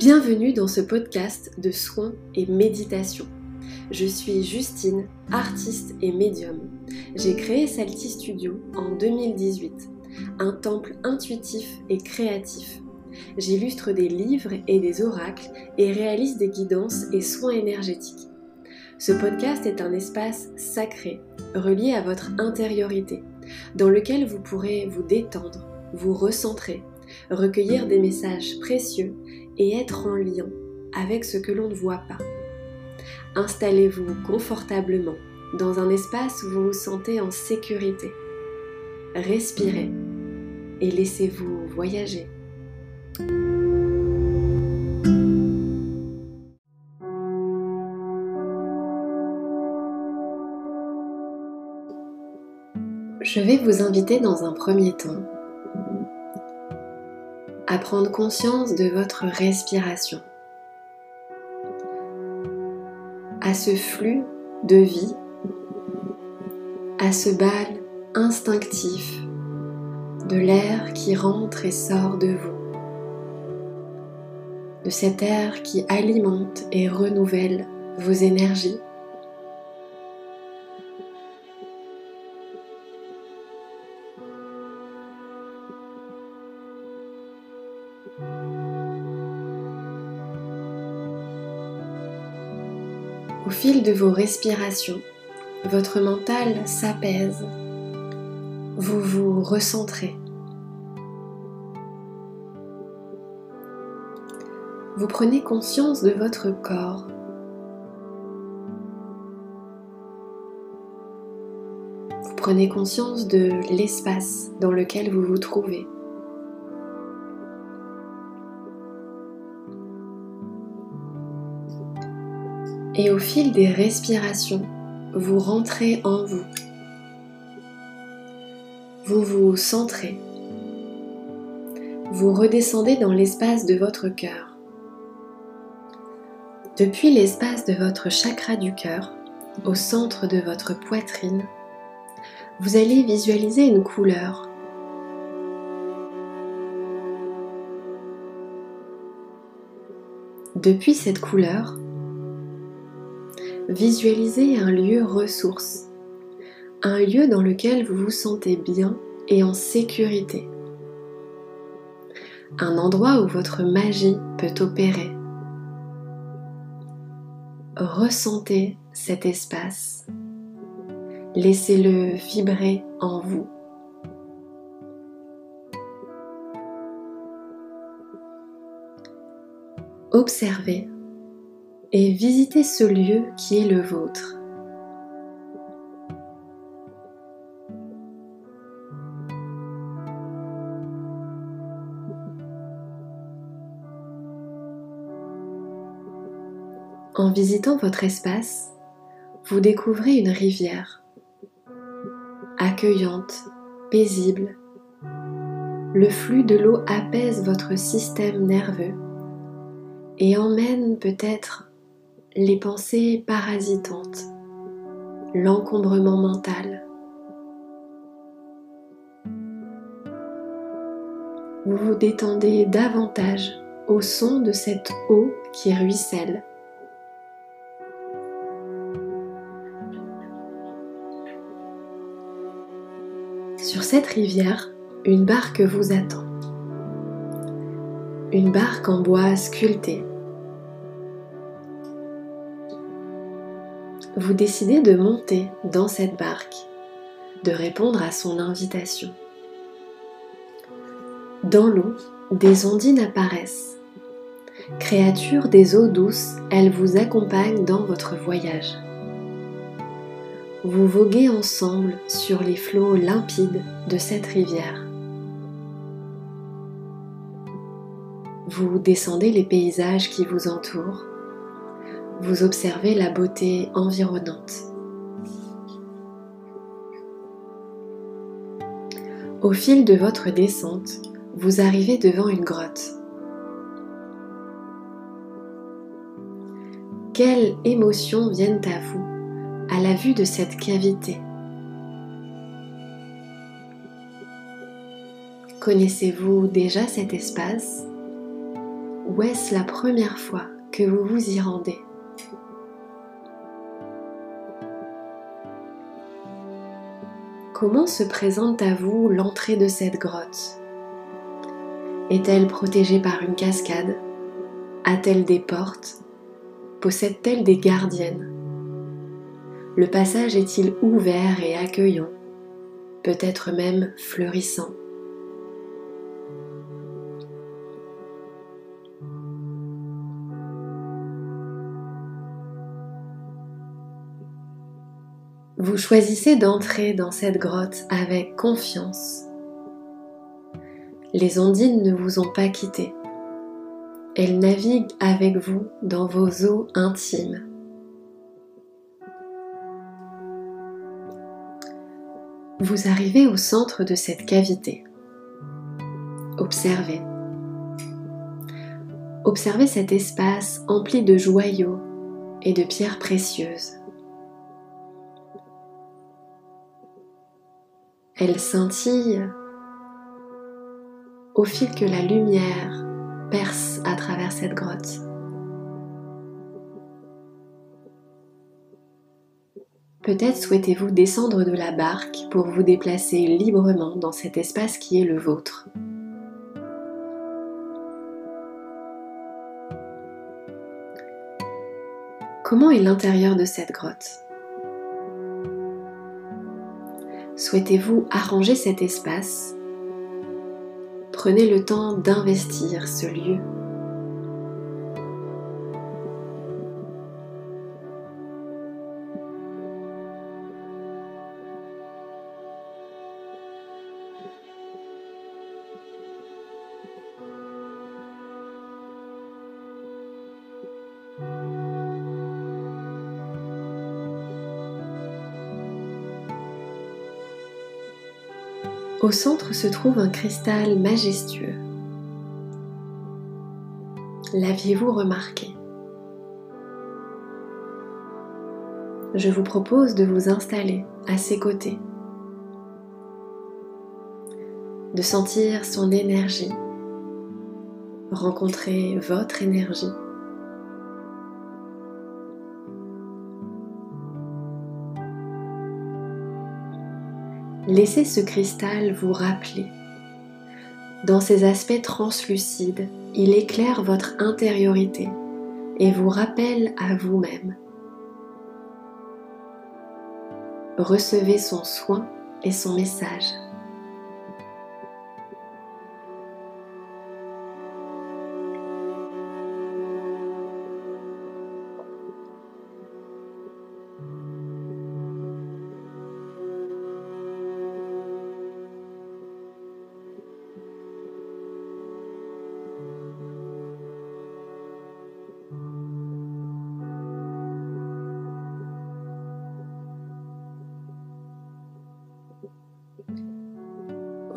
Bienvenue dans ce podcast de soins et méditation. Je suis Justine, artiste et médium. J'ai créé Salty Studio en 2018, un temple intuitif et créatif. J'illustre des livres et des oracles et réalise des guidances et soins énergétiques. Ce podcast est un espace sacré, relié à votre intériorité, dans lequel vous pourrez vous détendre, vous recentrer, recueillir des messages précieux et être en lien avec ce que l'on ne voit pas. Installez-vous confortablement dans un espace où vous vous sentez en sécurité. Respirez et laissez-vous voyager. Je vais vous inviter dans un premier temps à prendre conscience de votre respiration, à ce flux de vie, à ce bal instinctif de l'air qui rentre et sort de vous, de cet air qui alimente et renouvelle vos énergies Au fil de vos respirations, votre mental s'apaise. Vous vous recentrez. Vous prenez conscience de votre corps. Vous prenez conscience de l'espace dans lequel vous vous trouvez. Et au fil des respirations, vous rentrez en vous. Vous vous centrez. Vous redescendez dans l'espace de votre cœur. Depuis l'espace de votre chakra du cœur, au centre de votre poitrine, vous allez visualiser une couleur. Depuis cette couleur, visualisez un lieu ressource, un lieu dans lequel vous vous sentez bien et en sécurité, un endroit où votre magie peut opérer. Ressentez cet espace, laissez-le vibrer en vous. Observez et visitez ce lieu qui est le vôtre. En visitant votre espace, vous découvrez une rivière, accueillante, paisible. Le flux de l'eau apaise votre système nerveux et emmène peut-être les pensées parasitantes, l'encombrement mental. Vous vous détendez davantage au son de cette eau qui ruisselle. Sur cette rivière, une barque vous attend. Une barque en bois sculpté vous décidez de monter dans cette barque, de répondre à son invitation. Dans l'eau, des ondines apparaissent. Créatures des eaux douces, elles vous accompagnent dans votre voyage. Vous voguez ensemble sur les flots limpides de cette rivière. Vous descendez les paysages qui vous entourent vous observez la beauté environnante. Au fil de votre descente, vous arrivez devant une grotte. Quelles émotions viennent à vous à la vue de cette cavité? Connaissez-vous déjà cet espace? Ou est-ce la première fois que vous vous y rendez? Comment se présente à vous l'entrée de cette grotte? Est-elle protégée par une cascade? A-t-elle des portes? Possède-t-elle des gardiennes? Le passage est-il ouvert et accueillant? Peut-être même fleurissant? Vous choisissez d'entrer dans cette grotte avec confiance. Les ondines ne vous ont pas quitté. Elles naviguent avec vous dans vos eaux intimes. Vous arrivez au centre de cette cavité. Observez. Observez cet espace empli de joyaux et de pierres précieuses. Elle scintille au fil que la lumière perce à travers cette grotte. Peut-être souhaitez-vous descendre de la barque pour vous déplacer librement dans cet espace qui est le vôtre. Comment est l'intérieur de cette grotte? Souhaitez-vous arranger cet espace? Prenez le temps d'investir ce lieu. Au centre se trouve un cristal majestueux. L'aviez-vous remarqué? Je vous propose de vous installer à ses côtés, de sentir son énergie, rencontrer votre énergie. Laissez ce cristal vous rappeler. Dans ses aspects translucides, il éclaire votre intériorité et vous rappelle à vous-même. Recevez son soin et son message.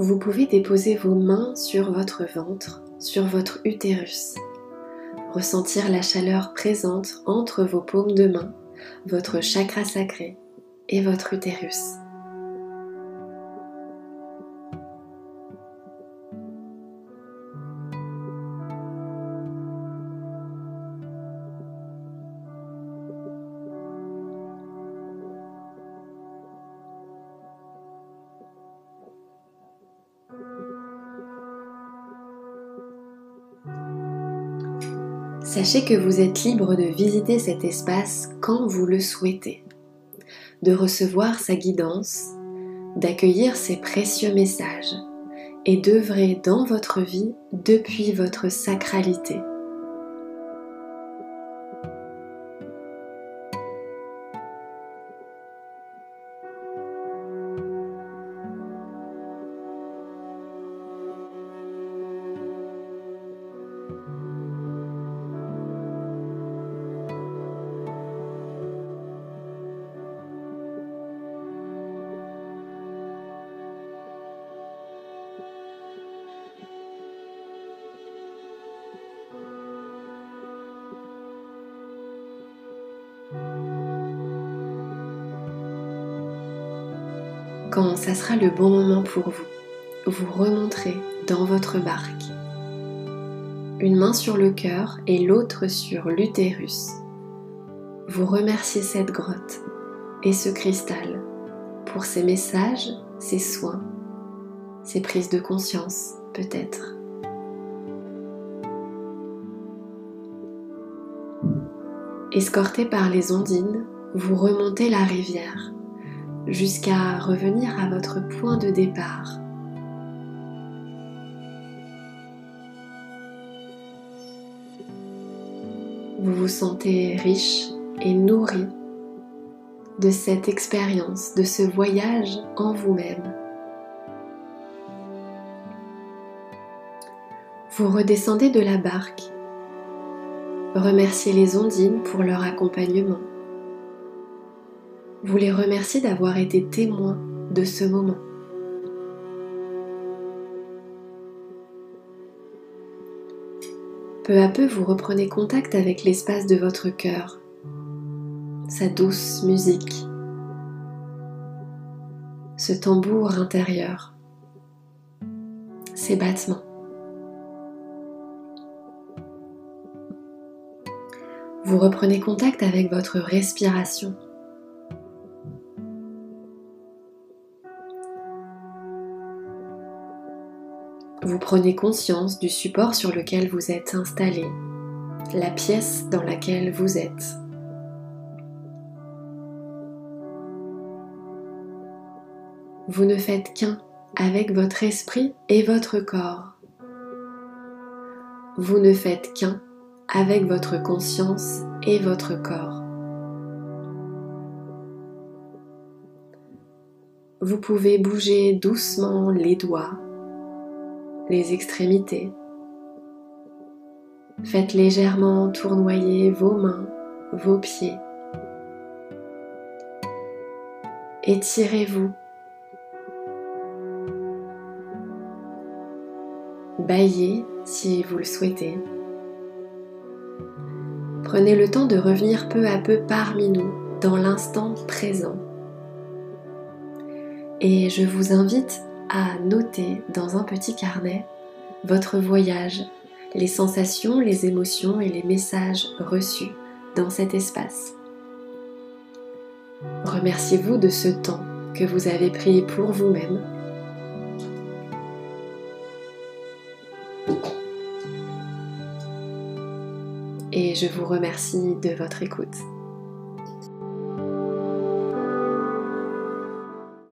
Vous pouvez déposer vos mains sur votre ventre, sur votre utérus. Ressentir la chaleur présente entre vos paumes de main, votre chakra sacré et votre utérus. Sachez que vous êtes libre de visiter cet espace quand vous le souhaitez, de recevoir sa guidance, d'accueillir ses précieux messages et d'œuvrer dans votre vie depuis votre sacralité. Quand ça sera le bon moment pour vous, vous remonterez dans votre barque. une main sur le cœur et l'autre sur l'utérus. Vous remerciez cette grotte et ce cristal pour ces messages, ces soins, ces prises de conscience peut-être. Escorté par les ondines, vous remontez la rivière jusqu'à revenir à votre point de départ. Vous vous sentez riche et nourri de cette expérience, de ce voyage en vous-même. Vous redescendez de la barque Remerciez les ondines pour leur accompagnement. Vous les remerciez d'avoir été témoins de ce moment. Peu à peu, vous reprenez contact avec l'espace de votre cœur, sa douce musique, ce tambour intérieur, ses battements. Vous reprenez contact avec votre respiration. Prenez conscience du support sur lequel vous êtes installé, la pièce dans laquelle vous êtes. Vous ne faites qu'un avec votre esprit et votre corps. Vous ne faites qu'un avec votre conscience et votre corps. Vous pouvez bouger doucement les doigts, les extrémités. Faites légèrement tournoyer vos mains, vos pieds. Étirez-vous. Baillez si vous le souhaitez. Prenez le temps de revenir peu à peu parmi nous, dans l'instant présent. Et je vous invite à noter dans un petit carnet votre voyage, les sensations, les émotions et les messages reçus dans cet espace. Remerciez-vous de ce temps que vous avez pris pour vous-même et je vous remercie de votre écoute.